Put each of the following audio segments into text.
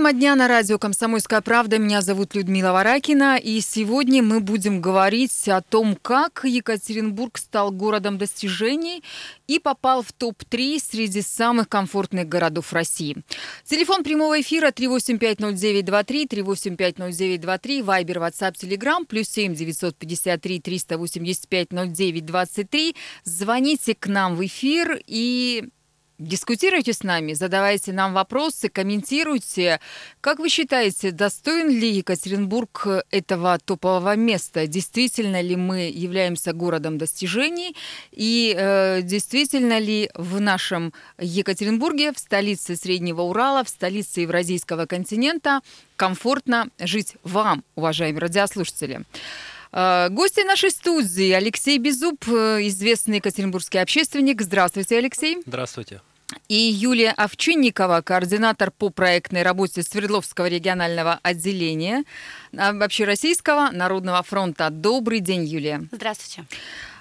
Тема дня на радио «Комсомольская правда». Меня зовут Людмила Варакина. И сегодня мы будем говорить о том, как Екатеринбург стал городом достижений и попал в топ-3 среди самых комфортных городов России. Телефон прямого эфира 3850923, 3850923, Вайбер, WhatsApp, Telegram, плюс 7 953 385 0923. Звоните к нам в эфир и Дискутируйте с нами, задавайте нам вопросы, комментируйте. Как вы считаете, достоин ли Екатеринбург этого топового места? Действительно ли мы являемся городом достижений? И э, действительно ли в нашем Екатеринбурге, в столице Среднего Урала, в столице Евразийского континента комфортно жить вам, уважаемые радиослушатели? Э, гости нашей студии Алексей Безуб, э, известный екатеринбургский общественник. Здравствуйте, Алексей. Здравствуйте и Юлия Овчинникова, координатор по проектной работе Свердловского регионального отделения Общероссийского народного фронта. Добрый день, Юлия. Здравствуйте.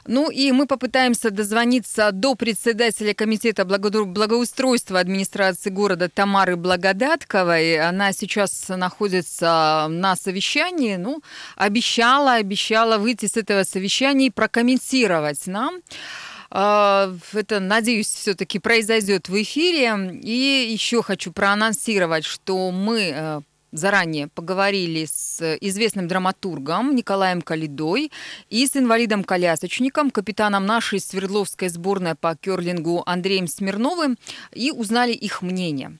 Ну и мы попытаемся дозвониться до председателя комитета благоустройства администрации города Тамары Благодатковой. Она сейчас находится на совещании. Ну, обещала, обещала выйти с этого совещания и прокомментировать нам. А, это, надеюсь, все-таки произойдет в эфире. И еще хочу проанонсировать, что мы э, заранее поговорили с известным драматургом Николаем Калидой и с инвалидом-колясочником, капитаном нашей Свердловской сборной по керлингу Андреем Смирновым и узнали их мнение.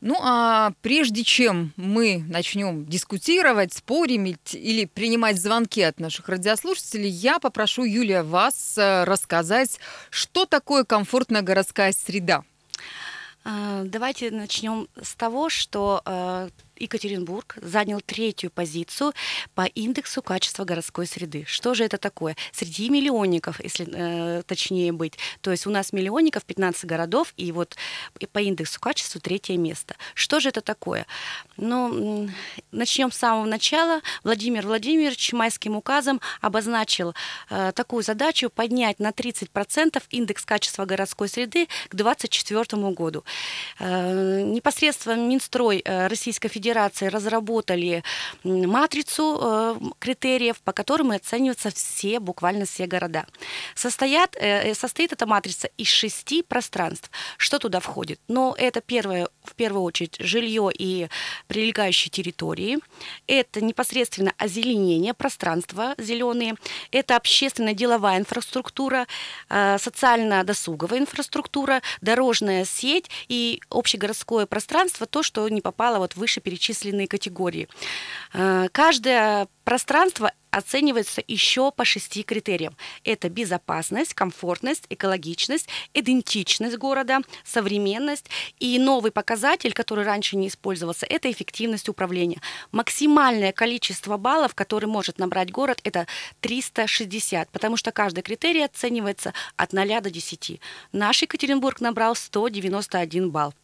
Ну а прежде чем мы начнем дискутировать, спорить или принимать звонки от наших радиослушателей, я попрошу, Юлия, вас э, рассказать, что такое комфортная городская среда. А, давайте начнем с того, что э, Екатеринбург занял третью позицию по индексу качества городской среды. Что же это такое? Среди миллионников, если э, точнее быть. То есть у нас миллионников 15 городов, и вот по индексу качества третье место. Что же это такое? Ну, начнем с самого начала. Владимир Владимирович майским указом обозначил э, такую задачу поднять на 30% индекс качества городской среды к 2024 году. Э, непосредственно Минстрой э, Российской Федерации Федерации разработали матрицу э, критериев, по которым оцениваются все, буквально все города. Состоят, э, состоит эта матрица из шести пространств. Что туда входит? Но это первое, в первую очередь жилье и прилегающие территории. Это непосредственно озеленение, пространства зеленые. Это общественная деловая инфраструктура, э, социально-досуговая инфраструктура, дорожная сеть и общегородское пространство, то, что не попало вот выше перечисленных перечисленные категории. Э, каждое пространство оценивается еще по шести критериям. Это безопасность, комфортность, экологичность, идентичность города, современность. И новый показатель, который раньше не использовался, это эффективность управления. Максимальное количество баллов, который может набрать город, это 360, потому что каждый критерий оценивается от 0 до 10. Наш Екатеринбург набрал 191 балл.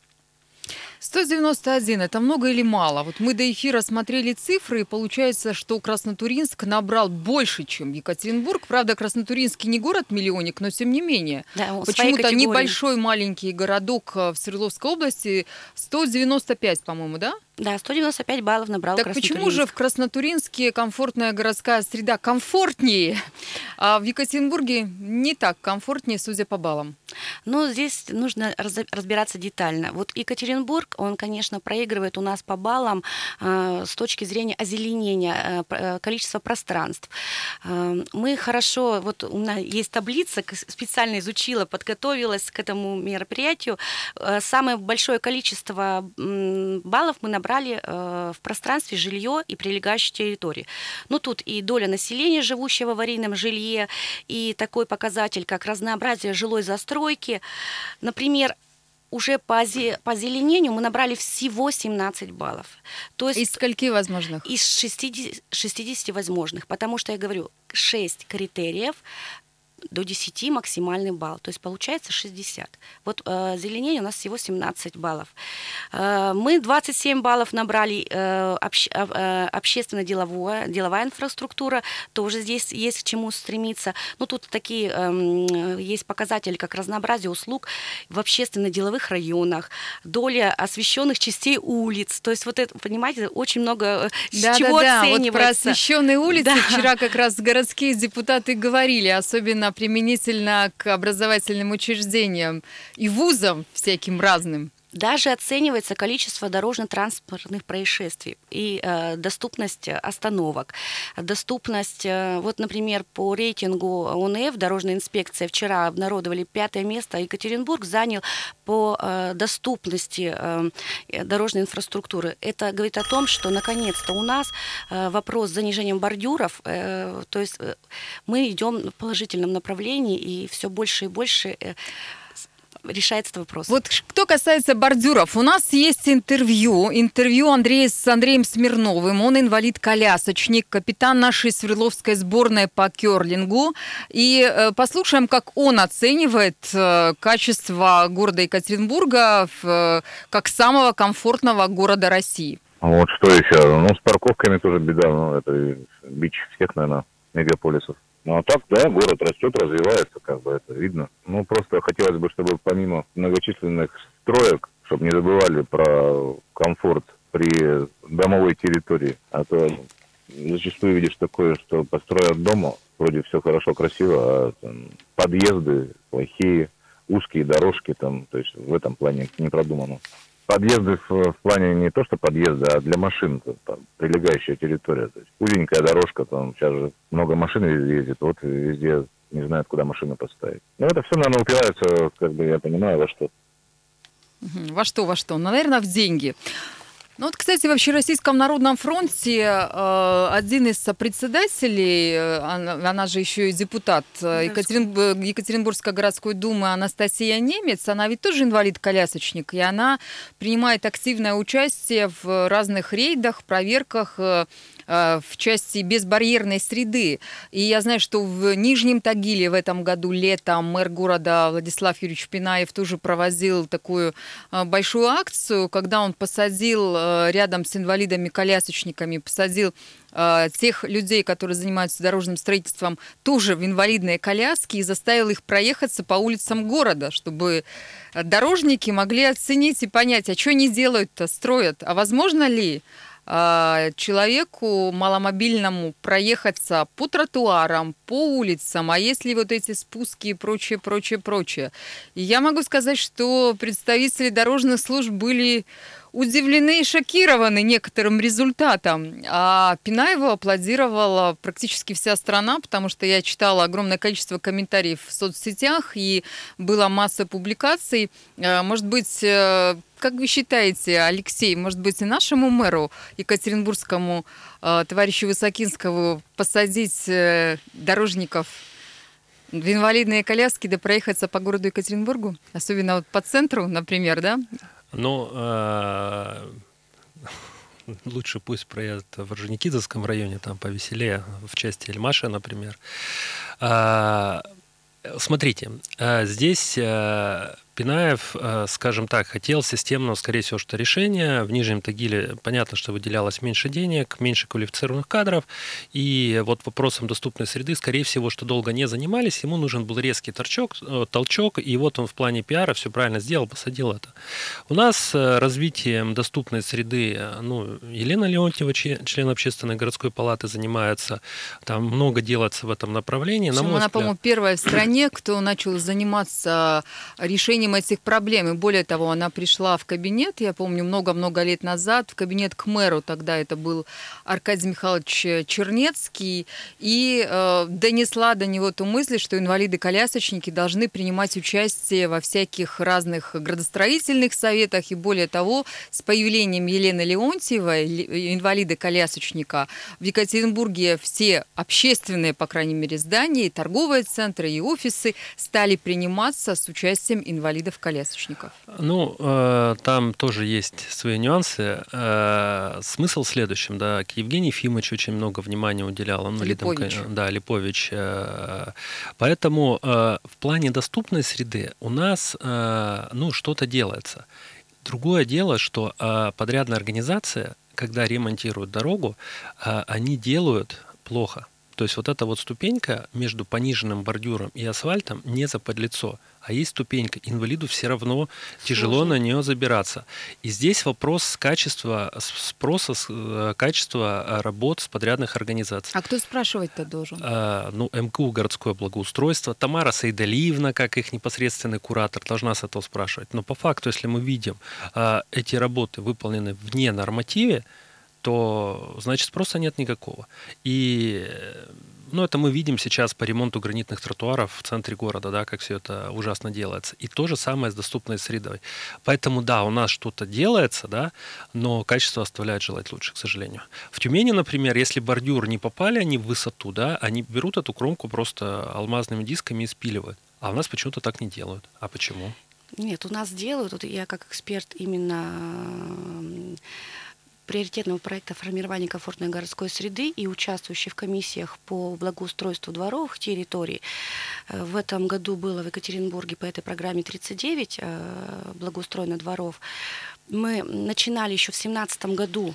191 это много или мало? Вот мы до эфира смотрели цифры, и получается, что Краснотуринск набрал больше, чем Екатеринбург. Правда, Краснотуринский не город-миллионник, но тем не менее. Да, Почему-то небольшой маленький городок в Свердловской области 195, по-моему, да? Да, 195 баллов набрал Так почему же в Краснотуринске комфортная городская среда комфортнее, а в Екатеринбурге не так комфортнее, судя по баллам? Ну, здесь нужно разбираться детально. Вот Екатеринбург, он, конечно, проигрывает у нас по баллам э, с точки зрения озеленения, э, количества пространств. Э, мы хорошо, вот у нас есть таблица, специально изучила, подготовилась к этому мероприятию. Самое большое количество баллов мы набрали э, в пространстве жилье и прилегающие территории. Ну, тут и доля населения, живущего в аварийном жилье, и такой показатель, как разнообразие жилой застройки. Например, уже по, озе, по озеленению мы набрали всего 17 баллов. То есть, из скольки возможных? Из 60, 60 возможных, потому что я говорю, 6 критериев, до 10 максимальный балл, то есть получается 60. Вот э, зеленение у нас всего 17 баллов. Э, мы 27 баллов набрали э, общ, э, общественно-деловая деловая инфраструктура, тоже здесь есть к чему стремиться. Ну, тут такие э, есть показатели, как разнообразие услуг в общественно-деловых районах, доля освещенных частей улиц. То есть вот это, понимаете, очень много э, да, чего да, да. оценивается. Вот про освещенные улицы да. вчера как раз городские депутаты говорили, особенно применительно к образовательным учреждениям и вузам всяким разным. Даже оценивается количество дорожно-транспортных происшествий и э, доступность остановок, доступность, э, вот, например, по рейтингу УНФ, дорожная инспекция, вчера обнародовали пятое место, Екатеринбург занял по э, доступности э, дорожной инфраструктуры. Это говорит о том, что наконец-то у нас э, вопрос с занижением бордюров, э, то есть э, мы идем в положительном направлении, и все больше и больше э, решается этот вопрос. Вот кто касается бордюров, у нас есть интервью, интервью Андрея с Андреем Смирновым. Он инвалид-колясочник, капитан нашей Свердловской сборной по керлингу. И э, послушаем, как он оценивает э, качество города Екатеринбурга в, э, как самого комфортного города России. Вот что еще? Ну, с парковками тоже беда. Ну, это бич всех, наверное, мегаполисов. Ну а так, да, город растет, развивается, как бы это видно. Ну просто хотелось бы, чтобы помимо многочисленных строек, чтобы не забывали про комфорт при домовой территории. А то зачастую видишь такое, что построят дома, вроде все хорошо, красиво, а там, подъезды плохие, узкие дорожки там, то есть в этом плане не продумано подъезды в, в плане не то, что подъезда, а для машин, там, прилегающая территория. То есть узенькая дорожка, там сейчас же много машин ездит, вот везде не знают, куда машину поставить. Но это все, наверное, упирается, как бы я понимаю, во что. Во что, во что? Ну, наверное, в деньги. Ну вот, кстати, вообще Российском народном фронте э, один из председателей, э, она, она же еще и депутат э, Екатерин, Екатеринбургской городской думы Анастасия Немец, она ведь тоже инвалид-колясочник, и она принимает активное участие в разных рейдах, проверках Э, в части безбарьерной среды. И я знаю, что в Нижнем Тагиле в этом году летом мэр города Владислав Юрьевич Пинаев тоже проводил такую э, большую акцию, когда он посадил э, рядом с инвалидами-колясочниками, посадил тех людей, которые занимаются дорожным строительством, тоже в инвалидные коляски и заставил их проехаться по улицам города, чтобы дорожники могли оценить и понять, а что они делают-то, строят, а возможно ли человеку маломобильному проехаться по тротуарам, по улицам, а если вот эти спуски и прочее, прочее, прочее. Я могу сказать, что представители дорожных служб были удивлены и шокированы некоторым результатом. А Пинаеву аплодировала практически вся страна, потому что я читала огромное количество комментариев в соцсетях и была масса публикаций. А, может быть, э, как вы считаете, Алексей, может быть, и нашему мэру Екатеринбургскому, э, товарищу Высокинскому, посадить э, дорожников в инвалидные коляски да проехаться по городу Екатеринбургу? Особенно вот по центру, например, да? Ну, э, лучше пусть проедут в Орджоникидзевском районе, там повеселее, в части Эльмаша, например. Э, смотрите, здесь Пинаев, э, скажем так, хотел системного, скорее всего, что решения. В Нижнем Тагиле понятно, что выделялось меньше денег, меньше квалифицированных кадров. И вот вопросом доступной среды, скорее всего, что долго не занимались. Ему нужен был резкий торчок, э, толчок. И вот он в плане пиара все правильно сделал, посадил это. У нас э, развитием доступной среды, ну, Елена Леонтьева, член общественной городской палаты, занимается. Там много делается в этом направлении. Причем она, взгляд... по-моему, первая в стране, кто начал заниматься решением решением этих проблем. И более того, она пришла в кабинет, я помню, много-много лет назад, в кабинет к мэру, тогда это был Аркадий Михайлович Чернецкий, и э, донесла до него ту мысль, что инвалиды-колясочники должны принимать участие во всяких разных градостроительных советах, и более того, с появлением Елены Леонтьевой, инвалида-колясочника, в Екатеринбурге все общественные, по крайней мере, здания, и торговые центры, и офисы стали приниматься с участием инвалидов инвалидов-колясочников? Ну, э, там тоже есть свои нюансы. Э, смысл в следующем, да, к Евгению очень много внимания уделял. Он Липович. да, Липович. Э, поэтому э, в плане доступной среды у нас, э, ну, что-то делается. Другое дело, что э, подрядная организация, когда ремонтируют дорогу, э, они делают плохо. То есть вот эта вот ступенька между пониженным бордюром и асфальтом не заподлицо, а есть ступенька. Инвалиду все равно тяжело на нее забираться. И здесь вопрос качества спроса, э, качества э, работ с подрядных организаций. А кто спрашивать-то должен? А, ну, МКУ «Городское благоустройство». Тамара Сайдалиевна, как их непосредственный куратор, должна с этого спрашивать. Но по факту, если мы видим, а, эти работы выполнены вне нормативе, то значит спроса нет никакого. И ну, это мы видим сейчас по ремонту гранитных тротуаров в центре города, да, как все это ужасно делается. И то же самое с доступной средой. Поэтому, да, у нас что-то делается, да, но качество оставляет желать лучше, к сожалению. В Тюмени, например, если бордюр не попали они в высоту, да, они берут эту кромку просто алмазными дисками и спиливают. А у нас почему-то так не делают. А почему? Нет, у нас делают, вот я как эксперт именно приоритетного проекта формирования комфортной городской среды и участвующий в комиссиях по благоустройству дворовых территорий. Э, в этом году было в Екатеринбурге по этой программе 39 э, благоустроено дворов. Мы начинали еще в 2017 году,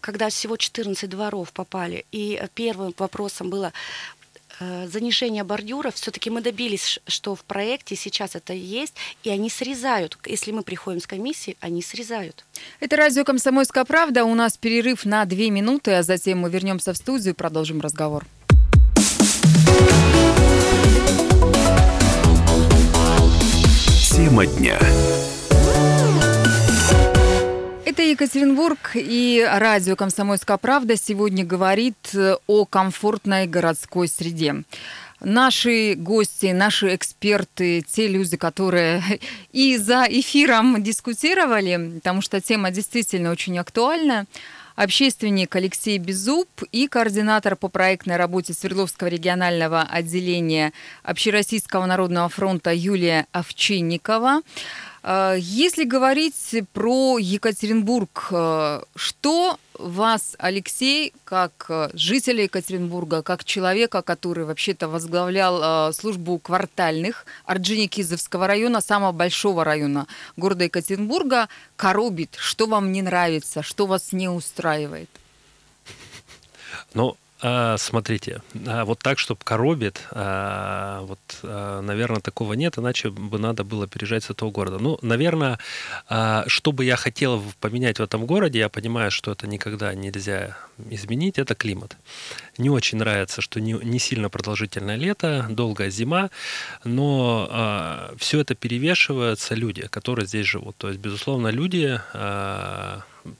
когда всего 14 дворов попали. И первым вопросом было, Э, занижения бордюров, все-таки мы добились, что в проекте сейчас это есть, и они срезают. Если мы приходим с комиссии, они срезают. Это радио «Комсомольская правда». У нас перерыв на две минуты, а затем мы вернемся в студию и продолжим разговор. Тема дня. Это Екатеринбург и радио «Комсомольская правда» сегодня говорит э, о комфортной городской среде. Наши гости, наши эксперты, те люди, которые и за эфиром дискутировали, потому что тема действительно очень актуальна, общественник Алексей Безуб и координатор по проектной работе Свердловского регионального отделения Общероссийского народного фронта Юлия Овчинникова. А, если говорить про Екатеринбург, э, что вас, Алексей, как э, жителя Екатеринбурга, как человека, который вообще-то возглавлял э, службу квартальных Орджоникизовского района, самого большого района города Екатеринбурга, коробит? Что вам не нравится? Что вас не устраивает? Ну, смотрите, а, вот так, чтобы коробит, а, вот, наверное, такого нет, иначе бы надо было переезжать с этого города. Ну, наверное, что бы я хотел поменять в этом городе, я понимаю, что это никогда нельзя изменить, это климат. Не очень нравится, что не, не сильно продолжительное лето, долгая зима, но все это перевешиваются люди, которые здесь живут. То есть, безусловно, люди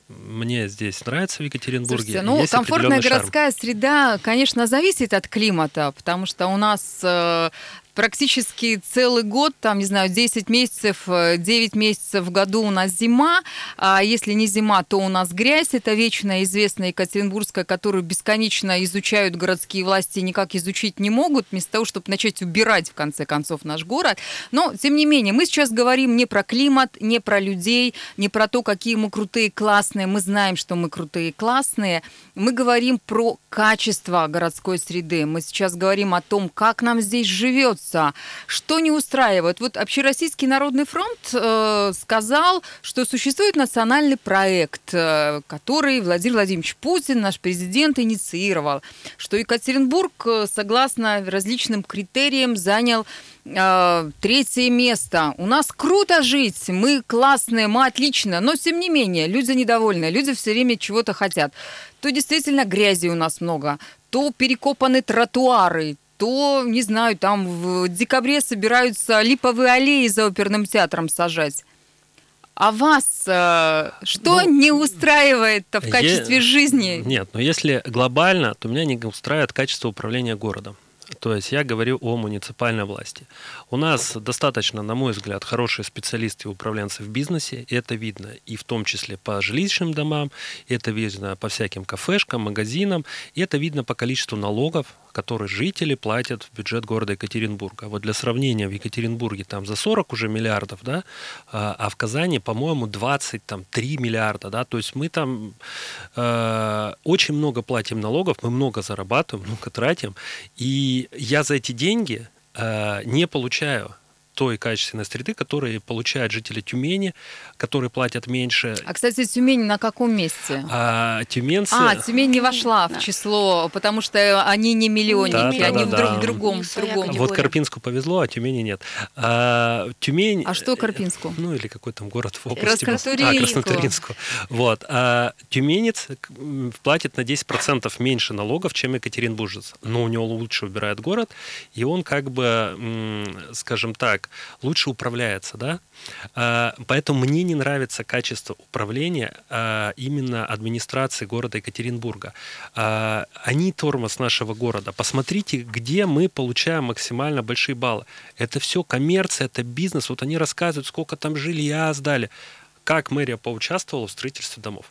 мне здесь нравится в Екатеринбурге. Слушайте, ну, Есть комфортная городская шарм. среда, конечно, зависит от климата, потому что у нас э, практически целый год, там, не знаю, 10 месяцев, 9 э, месяцев в году у нас зима, а если не зима, то у нас грязь, это вечно известная Екатеринбургская, которую бесконечно изучают городские власти никак изучить не могут, вместо того, чтобы начать убирать, в конце концов, наш город. Но, тем не менее, мы сейчас говорим не про климат, не про людей, не про то, какие мы крутые, классные, мы знаем, что мы крутые, классные, мы говорим про качество городской среды, мы сейчас говорим о том, как нам здесь живется, вопроса. Что не устраивает? Вот Общероссийский народный фронт э, сказал, что существует национальный проект, э, который Владимир Владимирович Путин, наш президент, инициировал, что Екатеринбург, э, согласно различным критериям, занял э, третье место. У нас круто жить, мы классные, мы отлично, но тем не менее люди недовольны, люди все время чего-то хотят. То действительно грязи у нас много, то перекопаны тротуары, то, не знаю, там в декабре собираются липовые аллеи за оперным театром сажать. А вас э, что ну, не устраивает в качестве я, жизни? Нет, но если глобально, то меня не устраивает качество управления городом. То есть я говорю о муниципальной власти. У нас достаточно, на мой взгляд, хорошие специалисты и управленцы в бизнесе. И это видно и в том числе по жилищным домам, и это видно по всяким кафешкам, магазинам, и это видно по количеству налогов, который жители платят в бюджет города Екатеринбурга. Вот для сравнения, в Екатеринбурге там за 40 уже миллиардов, да, а, а в Казани, по-моему, 23 миллиарда, да, то есть мы там э, очень много платим налогов, мы много зарабатываем, много тратим, и я за эти деньги э, не получаю той качественной среды, которые получают жители Тюмени, которые платят меньше. А, кстати, Тюмень на каком месте? А, тюменцы... А, Тюмень не вошла в число, потому что они не миллионники, да, да, они да, в, другом, в другом. Вот Карпинску повезло, а Тюмени нет. А, Тюмень... А что Карпинску? Ну, или какой там город в области. Краснотуринску. А, Краснотуринску. Вот. А тюменец платит на 10% меньше налогов, чем екатеринбуржец. Но у него лучше убирает город, и он как бы, скажем так, лучше управляется, да. А, поэтому мне не нравится качество управления а, именно администрации города Екатеринбурга. А, они тормоз нашего города. Посмотрите, где мы получаем максимально большие баллы. Это все коммерция, это бизнес. Вот они рассказывают, сколько там жилья сдали. Как мэрия поучаствовала в строительстве домов.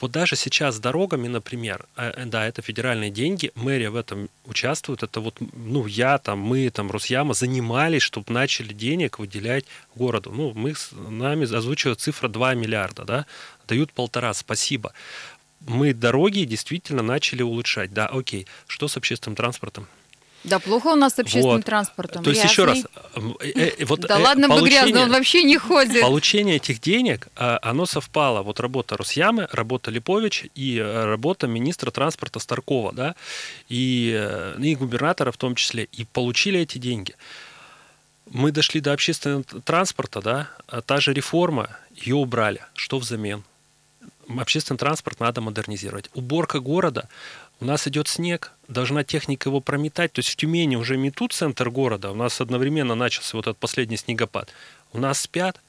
Вот даже сейчас с дорогами, например, э, э, да, это федеральные деньги, мэрия в этом участвует, это вот, ну, я там, мы там, Русьяма занимались, чтобы начали денег выделять городу. Ну, мы с нами озвучивают цифра 2 миллиарда, да, дают полтора, спасибо. Мы дороги действительно начали улучшать. Да, окей. Что с общественным транспортом? Да, плохо у нас с общественным вот. транспортом. То есть еще раз, э, э, вот да э, ладно бы грязно, он вообще не ходит. Получение этих денег, оно совпало. Вот работа Русьямы, работа Липович и работа министра транспорта Старкова, да, и, и губернатора в том числе, и получили эти деньги. Мы дошли до общественного транспорта, да, а та же реформа, ее убрали. Что взамен? Общественный транспорт надо модернизировать. Уборка города, у нас идет снег, должна техника его прометать. То есть в Тюмени уже метут центр города. У нас одновременно начался вот этот последний снегопад. У нас спят.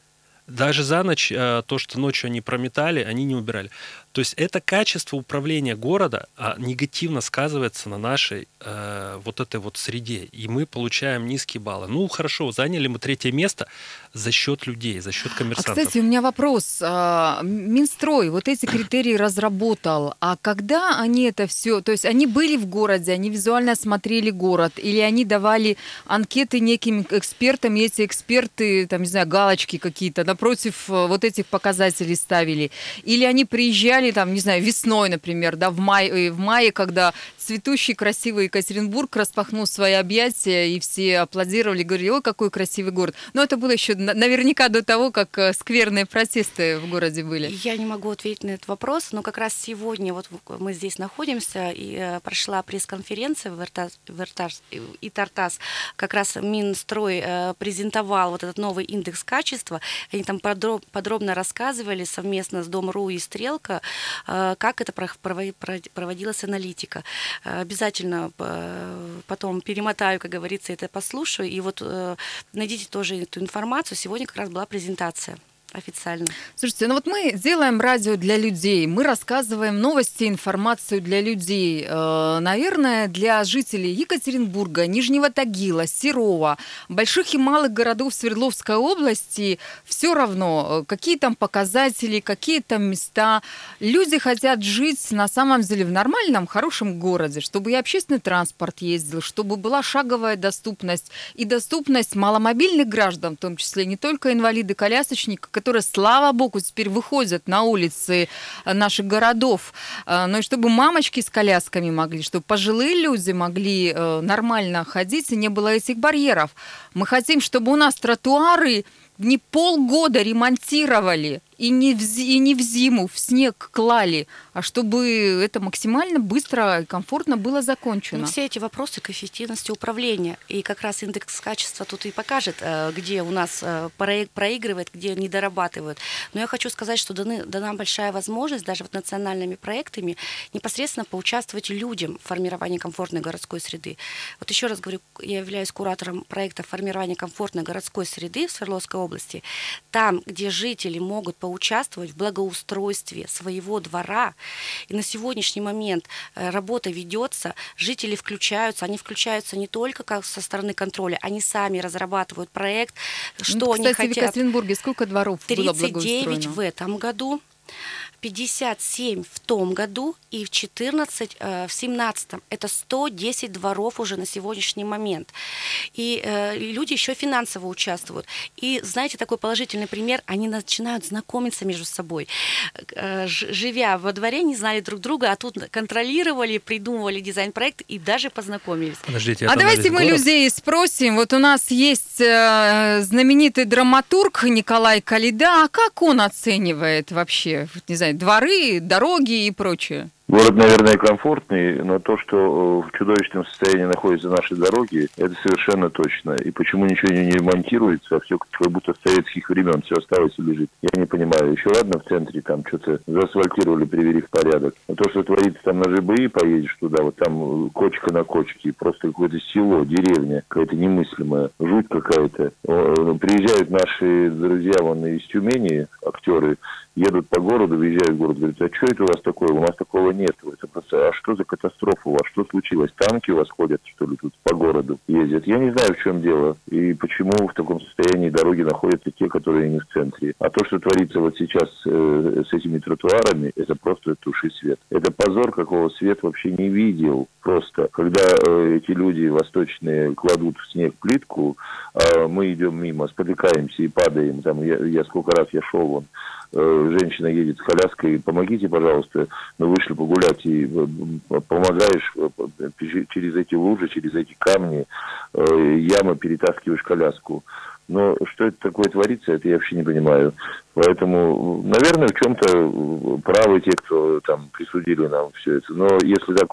Даже за ночь э, то, что ночью они прометали, они не убирали. То есть это качество управления города а, негативно сказывается на нашей э, вот этой вот среде, и мы получаем низкие баллы. Ну хорошо, заняли мы третье место за счет людей, за счет коммерсантов. А, кстати, у меня вопрос. А, Минстрой вот эти критерии разработал, а когда они это все, то есть они были в городе, они визуально осмотрели город, или они давали анкеты неким экспертам, и эти эксперты, там, не знаю, галочки какие-то напротив э, вот этих показателей ставили, или они приезжали или там, не знаю, весной, например, да, в мае, в мае, когда цветущий красивый Екатеринбург распахнул свои объятия, и все аплодировали, говорили, ой, какой красивый город. Но это было еще наверняка до того, как э, скверные протесты в городе были. Я не могу ответить на этот вопрос, но как раз сегодня вот мы здесь находимся, и э, прошла пресс-конференция в, Иртас, в Иртас, и Тартас, как раз Минстрой э, презентовал вот этот новый индекс качества, они там подробно рассказывали совместно с Дом.ру и Стрелка, как это проводилась аналитика. Э, обязательно э, потом перемотаю, как говорится, это послушаю. И вот э, найдите тоже эту информацию. Сегодня как раз была презентация официально. Слушайте, ну вот мы делаем радио для людей, мы рассказываем новости, информацию для людей. Э, наверное, для жителей Екатеринбурга, Нижнего Тагила, Серова, больших и малых городов Свердловской области все равно, э, какие там показатели, какие там места. Люди хотят жить на самом деле в нормальном, хорошем городе, чтобы и общественный транспорт ездил, чтобы была шаговая доступность и доступность маломобильных граждан, в том числе не только инвалиды-колясочники, которые, слава богу, теперь выходят на улицы э, наших городов, э, но и чтобы мамочки с колясками могли, чтобы пожилые люди могли э, нормально ходить, и не было этих барьеров. Мы хотим, чтобы у нас тротуары не полгода ремонтировали, и не, в, и не в зиму, в снег клали, а чтобы это максимально быстро и комфортно было закончено. Ну, все эти вопросы к эффективности управления. И как раз индекс качества тут и покажет, э, где у нас э, проигрывает, где не дорабатывают. Но я хочу сказать, что даны, дана большая возможность даже вот национальными проектами непосредственно поучаствовать людям в формировании комфортной городской среды. Вот еще раз говорю, я являюсь куратором проекта формирования комфортной городской среды в Свердловской области. Там, где жители могут поучаствовать в благоустройстве своего двора. И на сегодняшний момент э, работа ведется, жители включаются, они включаются не только как со стороны контроля, они сами разрабатывают проект, что ну, кстати, они хотят. в Екатеринбурге сколько дворов 39 было благоустроено? в этом году. 57 в том году и в 14, э, в 17. Это 110 дворов уже на сегодняшний момент. И э, люди еще финансово участвуют. И знаете, такой положительный пример, они начинают знакомиться между собой. Э, живя во дворе, не знали друг друга, а тут контролировали, придумывали дизайн-проект и даже познакомились. Подождите, а давайте мы город? людей спросим. Вот у нас есть э, знаменитый драматург Николай Калида. А как он оценивает вообще, не знаю, дворы, дороги и прочее? Город, наверное, комфортный, но то, что э, в чудовищном состоянии находятся наши дороги, это совершенно точно. И почему ничего не ремонтируется, а все как будто с советских времен, все осталось и лежит. Я не понимаю. Еще ладно в центре там что-то заасфальтировали, привели в порядок. Но то, что творится там на ЖБИ, поедешь туда, вот там э, кочка на кочке, просто какое-то село, деревня, какая-то немыслимая, жуть какая-то. Приезжают наши друзья вон из Тюмени, актеры, едут по городу, въезжают в город, говорят, а что это у вас такое? У нас такого Это просто, а что за катастрофа у вас? Что случилось? Танки у вас ходят, что ли, тут по городу ездят? Я не знаю, в чем дело. И почему в таком состоянии дороги находятся те, которые не в центре. А то, что творится вот сейчас э, с этими тротуарами, это просто туши свет. Это позор, какого свет вообще не видел. Просто, когда э, эти люди восточные кладут в снег плитку, э, мы идем мимо, спотыкаемся и падаем. Там я, я сколько раз я шел вон женщина едет с коляской, помогите, пожалуйста, мы вышли погулять, и э, помогаешь э, через эти лужи, через эти камни, ямы перетаскиваешь коляску. Но что это такое творится, это я вообще не понимаю. Поэтому, наверное, в чем-то правы те, кто там присудили нам все это. Но если так,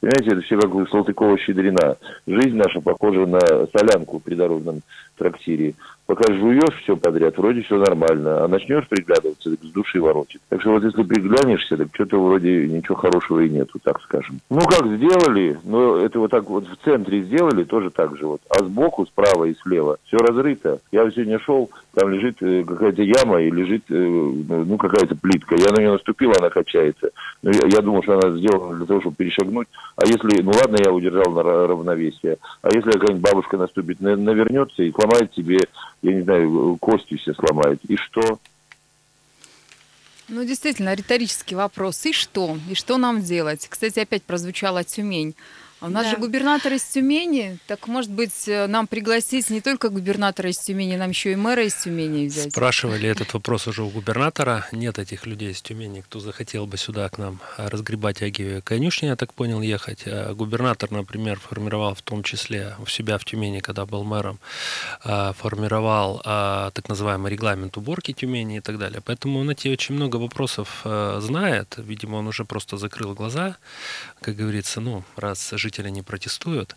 понимаете, это все как у Салтыкова-Щедрина. Жизнь наша похожа на солянку в придорожном трактире пока жуешь все подряд, вроде все нормально, а начнешь приглядываться, так с души воротит. Так что вот если приглянешься, так что-то вроде ничего хорошего и нету, так скажем. Ну как сделали, но это вот так вот в центре сделали, тоже так же вот. А сбоку, справа и слева все разрыто. Я сегодня шел, там лежит э, какая-то яма и лежит, э, ну какая-то плитка. Я на нее наступил, она качается. Но я, я думал, что она сделана для того, чтобы перешагнуть. А если, ну ладно, я удержал на равновесие. А если какая-нибудь бабушка наступит, навернется и сломает себе я не знаю, кости все сломают. И что? Ну, действительно, риторический вопрос. И что? И что нам делать? Кстати, опять прозвучала Тюмень. А у нас да. же губернатор из Тюмени. Так, может быть, э, нам пригласить не только губернатора из Тюмени, нам еще и мэра из Тюмени взять? Спрашивали этот вопрос уже у губернатора. Нет этих людей из Тюмени, кто захотел бы сюда к нам разгребать Агию конюшни, я так понял, ехать. А губернатор, например, формировал в том числе у себя в Тюмени, когда был мэром, а, формировал а, так называемый регламент уборки Тюмени и так далее. Поэтому он эти очень много вопросов знает. Видимо, он уже просто закрыл глаза, как говорится, ну, раз жить жители не протестуют.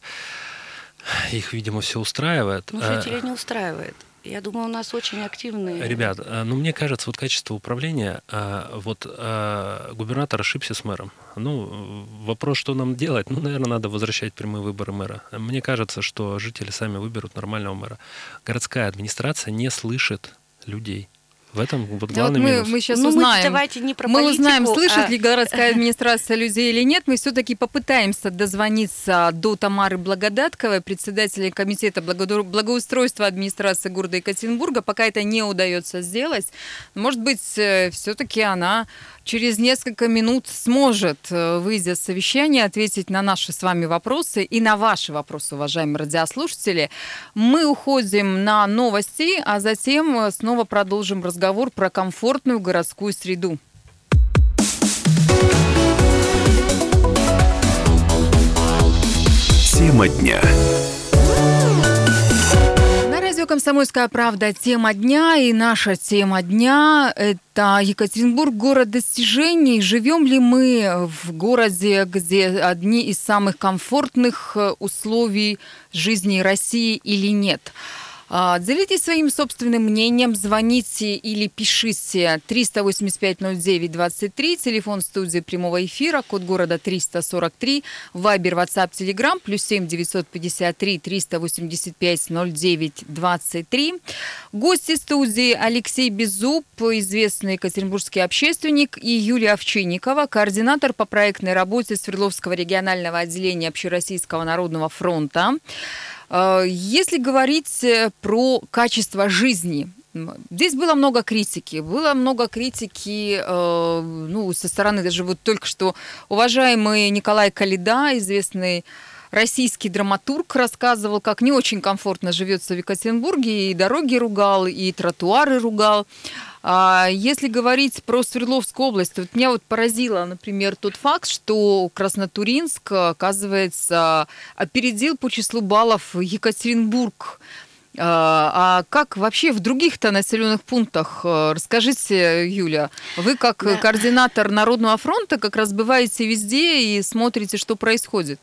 Их, видимо, все устраивает. Ну, жителей не устраивает. Я думаю, у нас очень активные. Ребят, э, ну мне кажется, вот качество управления, э, вот э, губернатор ошибся с мэром. Ну, вопрос, что нам делать, ну, наверное, надо возвращать прямые выборы мэра. Мне кажется, что жители сами выберут нормального мэра. Городская администрация не слышит людей. В этом вот главный вот мы, минус. Мы сейчас ну, узнаем. Мы, давайте не про мы политику, узнаем, слышит а... ли городская администрация людей или нет. Мы все-таки попытаемся дозвониться до Тамары Благодатковой, председателя комитета благоустройства администрации города Екатеринбурга. Пока это не удается сделать, может быть, э, все-таки она через несколько минут сможет, э, выйдя с совещания, ответить на наши с вами вопросы и на ваши вопросы, уважаемые радиослушатели. Мы уходим на новости, а затем э, снова продолжим разговор про комфортную городскую среду. Тема дня радио «Комсомольская правда» тема дня. И наша тема дня – это Екатеринбург, город достижений. Живем ли мы в городе, где одни из самых комфортных э, условий жизни России или нет? А, делитесь своим собственным мнением, звоните или пишите 385-09-23, телефон студии прямого эфира, код города 343, вайбер, ватсап, телеграм, плюс 7 953 385 09 23. Гости студии Алексей Беззуб, известный екатеринбургский общественник, и Юлия Овчинникова, координатор по проектной работе Свердловского регионального отделения Общероссийского народного фронта. Э, если говорить э, про качество жизни, Здесь было много критики. Было много критики э, ну, со стороны даже вот только что уважаемый Николай Калида, известный российский драматург, рассказывал, как не очень комфортно живется в Екатеринбурге, и дороги ругал, и тротуары ругал. А если говорить про Свердловскую область, то вот меня вот поразило, например, тот факт, что Краснотуринск, оказывается, опередил по числу баллов Екатеринбург. А, а как вообще в других-то населенных пунктах? Э, расскажите, Юля, вы как да. координатор Народного фронта как раз бываете везде и смотрите, что происходит.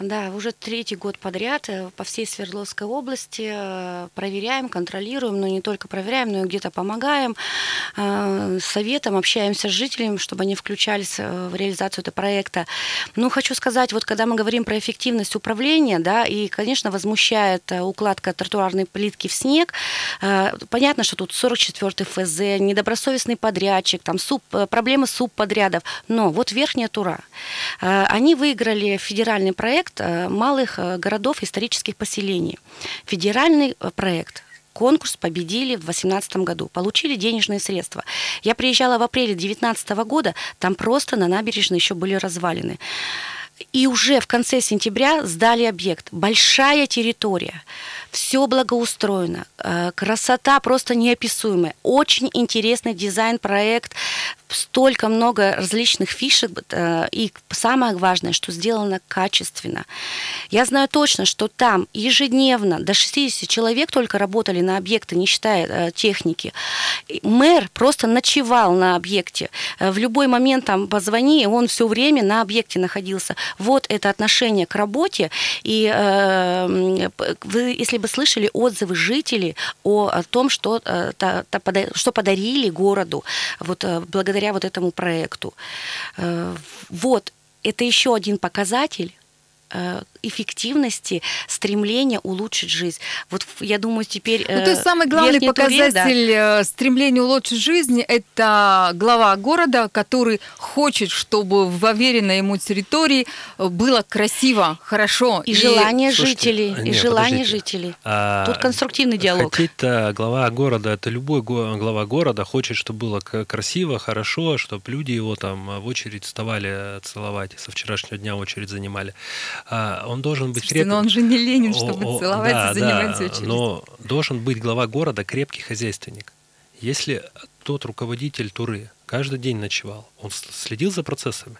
Да, уже третий год подряд э, по всей Свердловской области э, проверяем, контролируем, но не только проверяем, но и где-то помогаем, э, советом, общаемся с жителями, чтобы они включались в реализацию этого проекта. Ну, хочу сказать, вот когда мы говорим про эффективность управления, да, и, конечно, возмущает укладка тротуарной плитки в снег, понятно, что тут 44-й ФЗ, недобросовестный подрядчик, там суп, проблемы субподрядов, но вот Верхняя Тура, они выиграли федеральный проект, проект э, малых э, городов исторических поселений. Федеральный э, проект конкурс победили в 2018 году, получили денежные средства. Я приезжала в апреле 2019 года, там просто на набережной еще были развалины. И уже в конце сентября сдали объект. Большая территория, все благоустроено, красота просто неописуемая. Очень интересный дизайн-проект, столько много различных фишек, э, и самое важное, что сделано качественно. Я знаю точно, что там ежедневно до 60 человек только работали на объекте, не считая э, техники. Мэр просто ночевал на объекте. Э, в любой момент там позвони, он все время на объекте находился. Вот это отношение к работе. И вы, если бы слышали отзывы жителей о, о том, что, что подарили городу, вот благодаря благодаря вот этому проекту. Э, вот, это еще один показатель эффективности, стремления улучшить жизнь. Вот я думаю, теперь... Ну, то есть самый главный показатель да. Э, стремления улучшить жизнь – это глава города, который хочет, чтобы в уверенной ему территории было красиво, хорошо. И, и... желание Слушайте, жителей. Нет, и желание подождите. жителей. А, Тут конструктивный диалог. Хотеть-то глава города, это любой глава города хочет, чтобы было красиво, хорошо, чтобы люди его там в очередь вставали целовать, со вчерашнего дня очередь занимали. А, он должен быть крепкий. Но он же не Ленин, чтобы О, целовать да, и занимать да, очередь. Но должен быть глава города крепкий хозяйственник. Если тот руководитель Туры каждый день ночевал, он следил за процессами,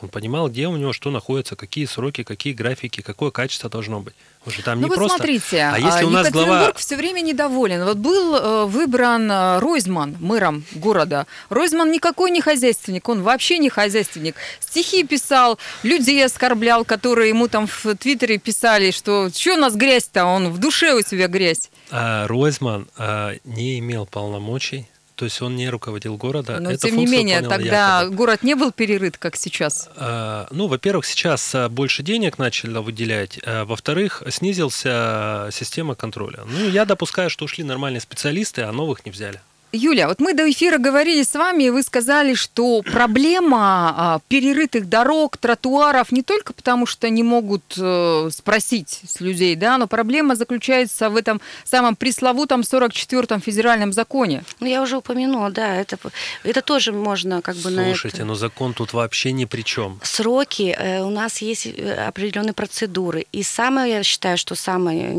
он понимал, где у него что находится, какие сроки, какие графики, какое качество должно быть. Уже там ну не вот просто. смотрите, а если у нас глава... все время недоволен. Вот был э, выбран э, Ройзман мэром города. Ройзман никакой не хозяйственник, он вообще не хозяйственник. Стихи писал, людей оскорблял, которые ему там в Твиттере писали, что что у нас грязь-то, он в душе у тебя грязь. А Ройзман а, не имел полномочий то есть он не руководил города. Но тем не менее, тогда якобы. город не был перерыт, как сейчас. А, ну, во-первых, сейчас а, больше денег начали выделять. А, во-вторых, снизился система контроля. Ну, я допускаю, что ушли нормальные специалисты, а новых не взяли. Юля, вот мы до эфира говорили с вами, и вы сказали, что проблема а, перерытых дорог, тротуаров не только потому, что не могут э, спросить с людей, да, но проблема заключается в этом самом пресловутом 44-м федеральном законе. Ну, я уже упомянула, да, это, это тоже можно как бы Слушайте, на Слушайте, но закон тут вообще ни при чем. Сроки, э, у нас есть э, определенные процедуры. И самое, я считаю, что самая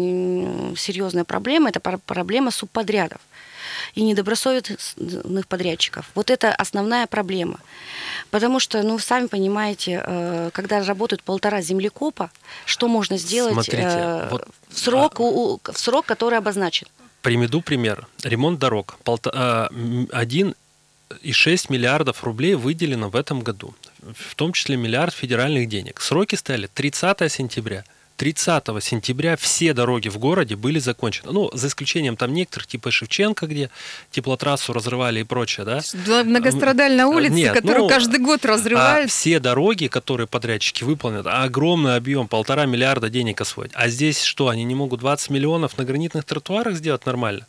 серьезная проблема, это проблема субподрядов и недобросовестных подрядчиков. Вот это основная проблема. Потому что, ну, сами понимаете, э, когда работают полтора землекопа, что можно сделать Смотрите, э, вот, в, срок, а... в срок, который обозначен? Приведу пример. Ремонт дорог. Полта... 1,6 э, миллиардов рублей выделено в этом году. В том числе миллиард федеральных денег. Сроки стали 30 сентября – 30 сентября все дороги в городе были закончены. Ну, за исключением там некоторых, типа Шевченко, где теплотрассу разрывали и прочее, да? Многострадальная улица, Нет, которую ну, каждый год а разрывают. А все дороги, которые подрядчики выполнят, огромный объем, полтора миллиарда денег освоить. А здесь что, они не могут 20 миллионов на гранитных тротуарах сделать нормально?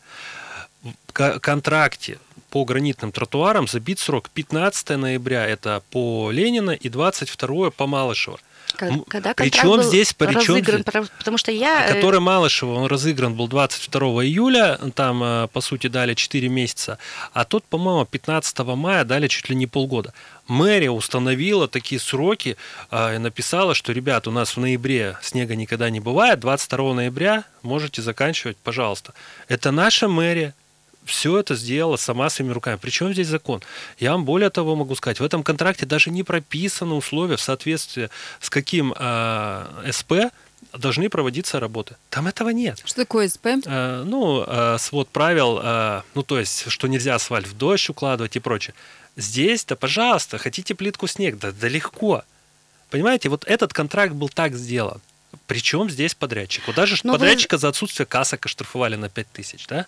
В контракте по гранитным тротуарам забит срок 15 ноября, это по Ленина, и 22 по Малышева. Когда причем здесь, причем разыгран, здесь, потому что я... Э, который Малышева, он разыгран был 22 июля, там, э, по сути, дали 4 месяца, а тот, по-моему, 15 мая дали чуть ли не полгода. Мэрия установила такие сроки э, и написала, что, ребят, у нас в ноябре снега никогда не бывает, 22 ноября можете заканчивать, пожалуйста. Это наша мэрия, все это сделала сама своими руками. Причем здесь закон? Я вам более того могу сказать, в этом контракте даже не прописаны условия в соответствии с каким э, СП должны проводиться работы. Там этого нет. Что такое СП? Э, ну, э, свод правил, э, ну, то есть, что нельзя асфальт в дождь укладывать и прочее. Здесь, да, пожалуйста, хотите плитку снег, да, да легко. Понимаете, вот этот контракт был так сделан. Причем здесь подрядчик. Вот даже Но подрядчика вы... за отсутствие касок оштрафовали на 5 тысяч, да?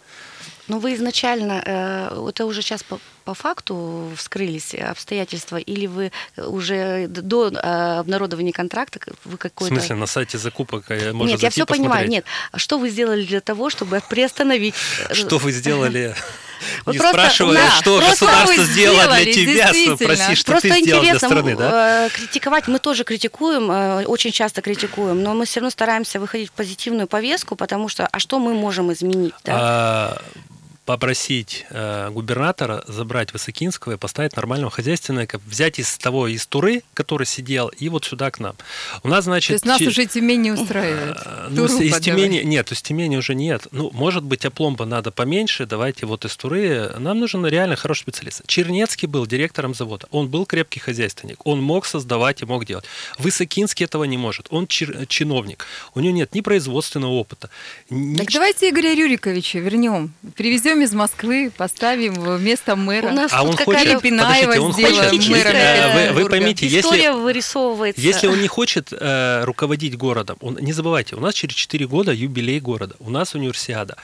Ну, вы изначально, э, это уже сейчас по, по факту вскрылись обстоятельства, или вы уже до э, обнародования контракта вы какой-то... В смысле, на сайте закупок э, можно Нет, я все посмотреть? понимаю. Нет, а что вы сделали для того, чтобы приостановить... Что вы сделали? Не спрашивая, что государство сделало для тебя, спроси, что ты сделал для страны, да? Критиковать мы тоже критикуем, очень часто критикуем, но мы все равно стараемся выходить в позитивную повестку, потому что, а что мы можем изменить, да? А, попросить э, губернатора забрать Высокинского и поставить нормального хозяйственника, взять из того, из Туры, который сидел, и вот сюда к нам. У нас, значит... То есть нас уже Тюмень не устраивает? Э, ну, Туру из Тюмени... Нет, из Тюмени уже нет. Ну, может быть, опломба надо поменьше, давайте вот из Туры. Нам нужен реально хороший специалист. Чернецкий был директором завода. Он был крепкий хозяйственник. Он мог создавать и мог делать. Высокинский этого не может. Он чер... чиновник. У него нет ни производственного опыта. Ни... Так давайте Игоря Рюриковича вернем. Привезем Привезем из Москвы, поставим вместо мэра. У нас а он хочет, Пинаева он хочет, мэра э, вы, вы поймите, История если, вырисовывается. Если он не хочет э, руководить городом, он, не забывайте, у нас через 4 года юбилей города, у нас универсиада.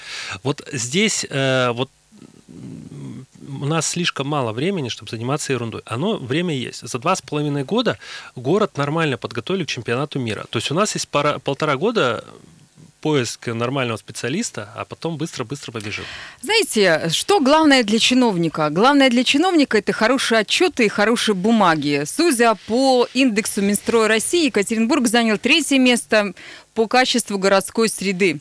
Вот здесь э, вот у нас слишком мало времени, чтобы заниматься ерундой. Оно время есть. За два с половиной года город нормально подготовили к чемпионату мира. То есть у нас есть пара, полтора года поиск нормального специалиста, а потом быстро-быстро побежим. Знаете, что главное для чиновника? Главное для чиновника – это хорошие отчеты и хорошие бумаги. Судя по индексу Минстроя России, Екатеринбург занял третье место по качеству городской среды.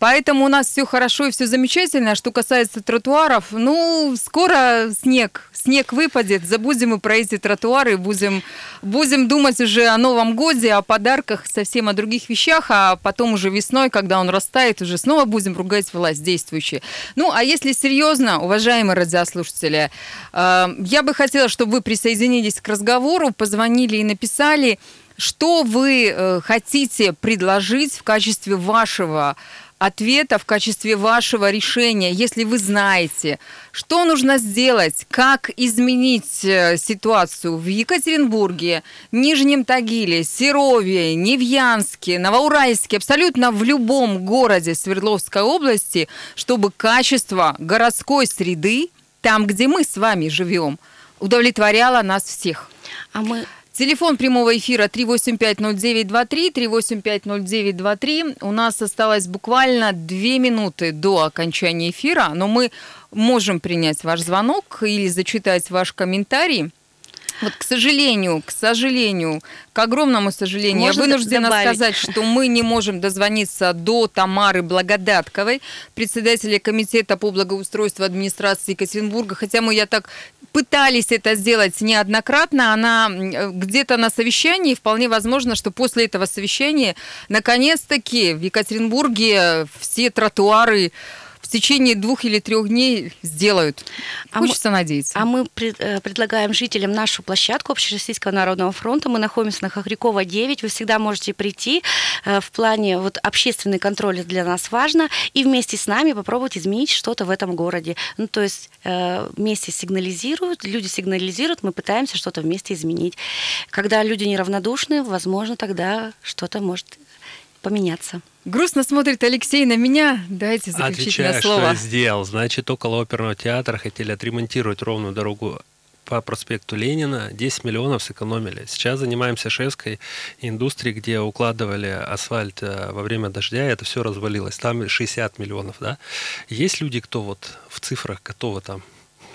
А, Поэтому у нас все хорошо и все замечательно. Что касается тротуаров, ну, скоро снег. Снег выпадет, забудем мы про эти тротуары, будем, будем думать уже о Новом Годе, о подарках, совсем о других вещах, а потом уже весной, когда он растает, уже снова будем ругать власть действующие. Ну, а если серьезно, уважаемые радиослушатели, э, я бы хотела, чтобы вы присоединились к разговору, позвонили и написали, что вы э, хотите предложить в качестве вашего ответа в качестве вашего решения, если вы знаете, что нужно сделать, как изменить э, ситуацию в Екатеринбурге, Нижнем Тагиле, Серове, Невьянске, Новоуральске, абсолютно в любом городе Свердловской области, чтобы качество городской среды, там, где мы с вами живем, удовлетворяло нас всех. А мы Телефон прямого эфира 3850923, 3850923. У нас осталось буквально две минуты до окончания эфира, но мы можем принять ваш звонок или зачитать ваш комментарий. Вот, к сожалению, к сожалению, к огромному сожалению, Можно я вынуждена добавить? сказать, что мы не можем дозвониться до Тамары Благодатковой, председателя комитета по благоустройству администрации Екатеринбурга, хотя мы, я так пытались это сделать неоднократно. Она где-то на совещании, вполне возможно, что после этого совещания наконец-таки в Екатеринбурге все тротуары в течение двух или трех дней сделают. А Хочется мы, надеяться. А мы пред, э, предлагаем жителям нашу площадку Общероссийского народного фронта. Мы находимся на Хохрякова 9. Вы всегда можете прийти. Э, в плане вот, общественный контроль для нас важно. И вместе с нами попробовать изменить что-то в этом городе. Ну, то есть э, вместе сигнализируют, люди сигнализируют, мы пытаемся что-то вместе изменить. Когда люди неравнодушны, возможно, тогда что-то может поменяться. Грустно смотрит Алексей на меня. Дайте заключительное Отвечаю, слово. что я сделал. Значит, около оперного театра хотели отремонтировать ровную дорогу по проспекту Ленина 10 миллионов сэкономили. Сейчас занимаемся шефской индустрией, где укладывали асфальт э, во время дождя, и это все развалилось. Там 60 миллионов, да. Есть люди, кто вот в цифрах готовы там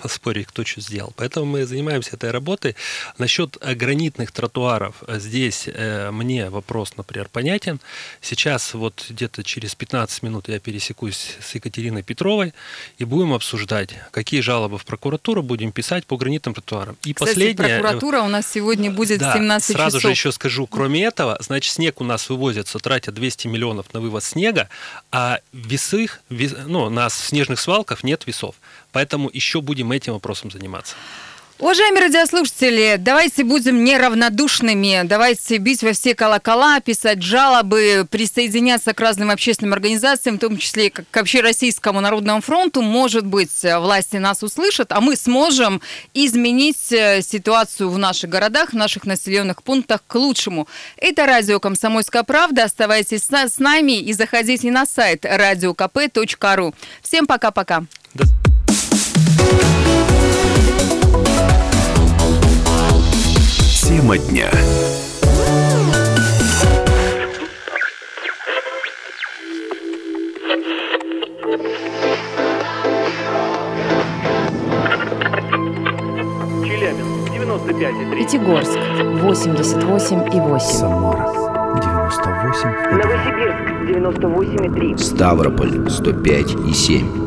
спорить, кто что сделал. Поэтому мы занимаемся этой работой. Насчет э, гранитных тротуаров э, здесь э, мне вопрос, например, понятен. Сейчас вот где-то через 15 минут я пересекусь с Екатериной Петровой и будем обсуждать, какие жалобы в прокуратуру будем писать по гранитным тротуарам. И Кстати, последнее... прокуратура у нас сегодня будет да, 17 сразу часов. же еще скажу, кроме этого, значит, снег у нас вывозится, тратя 200 миллионов на вывоз снега, а весы, вес, ну, на снежных свалках нет весов. Поэтому еще будем этим вопросом заниматься. Уважаемые радиослушатели, давайте будем неравнодушными, давайте бить во все колокола, писать жалобы, присоединяться к разным общественным организациям, в том числе к Общероссийскому народному фронту. Может быть, власти нас услышат, а мы сможем изменить э, ситуацию в наших городах, в наших населенных пунктах к лучшему. Это радио «Комсомольская правда». Оставайтесь с нами и заходите на сайт radiokp.ru. Всем пока-пока. До Тема дня. Челябинск, 95,3. Пятигорск, 88,8. Самара, 98,2. Новосибирск, 98,3. Ставрополь, 105,7.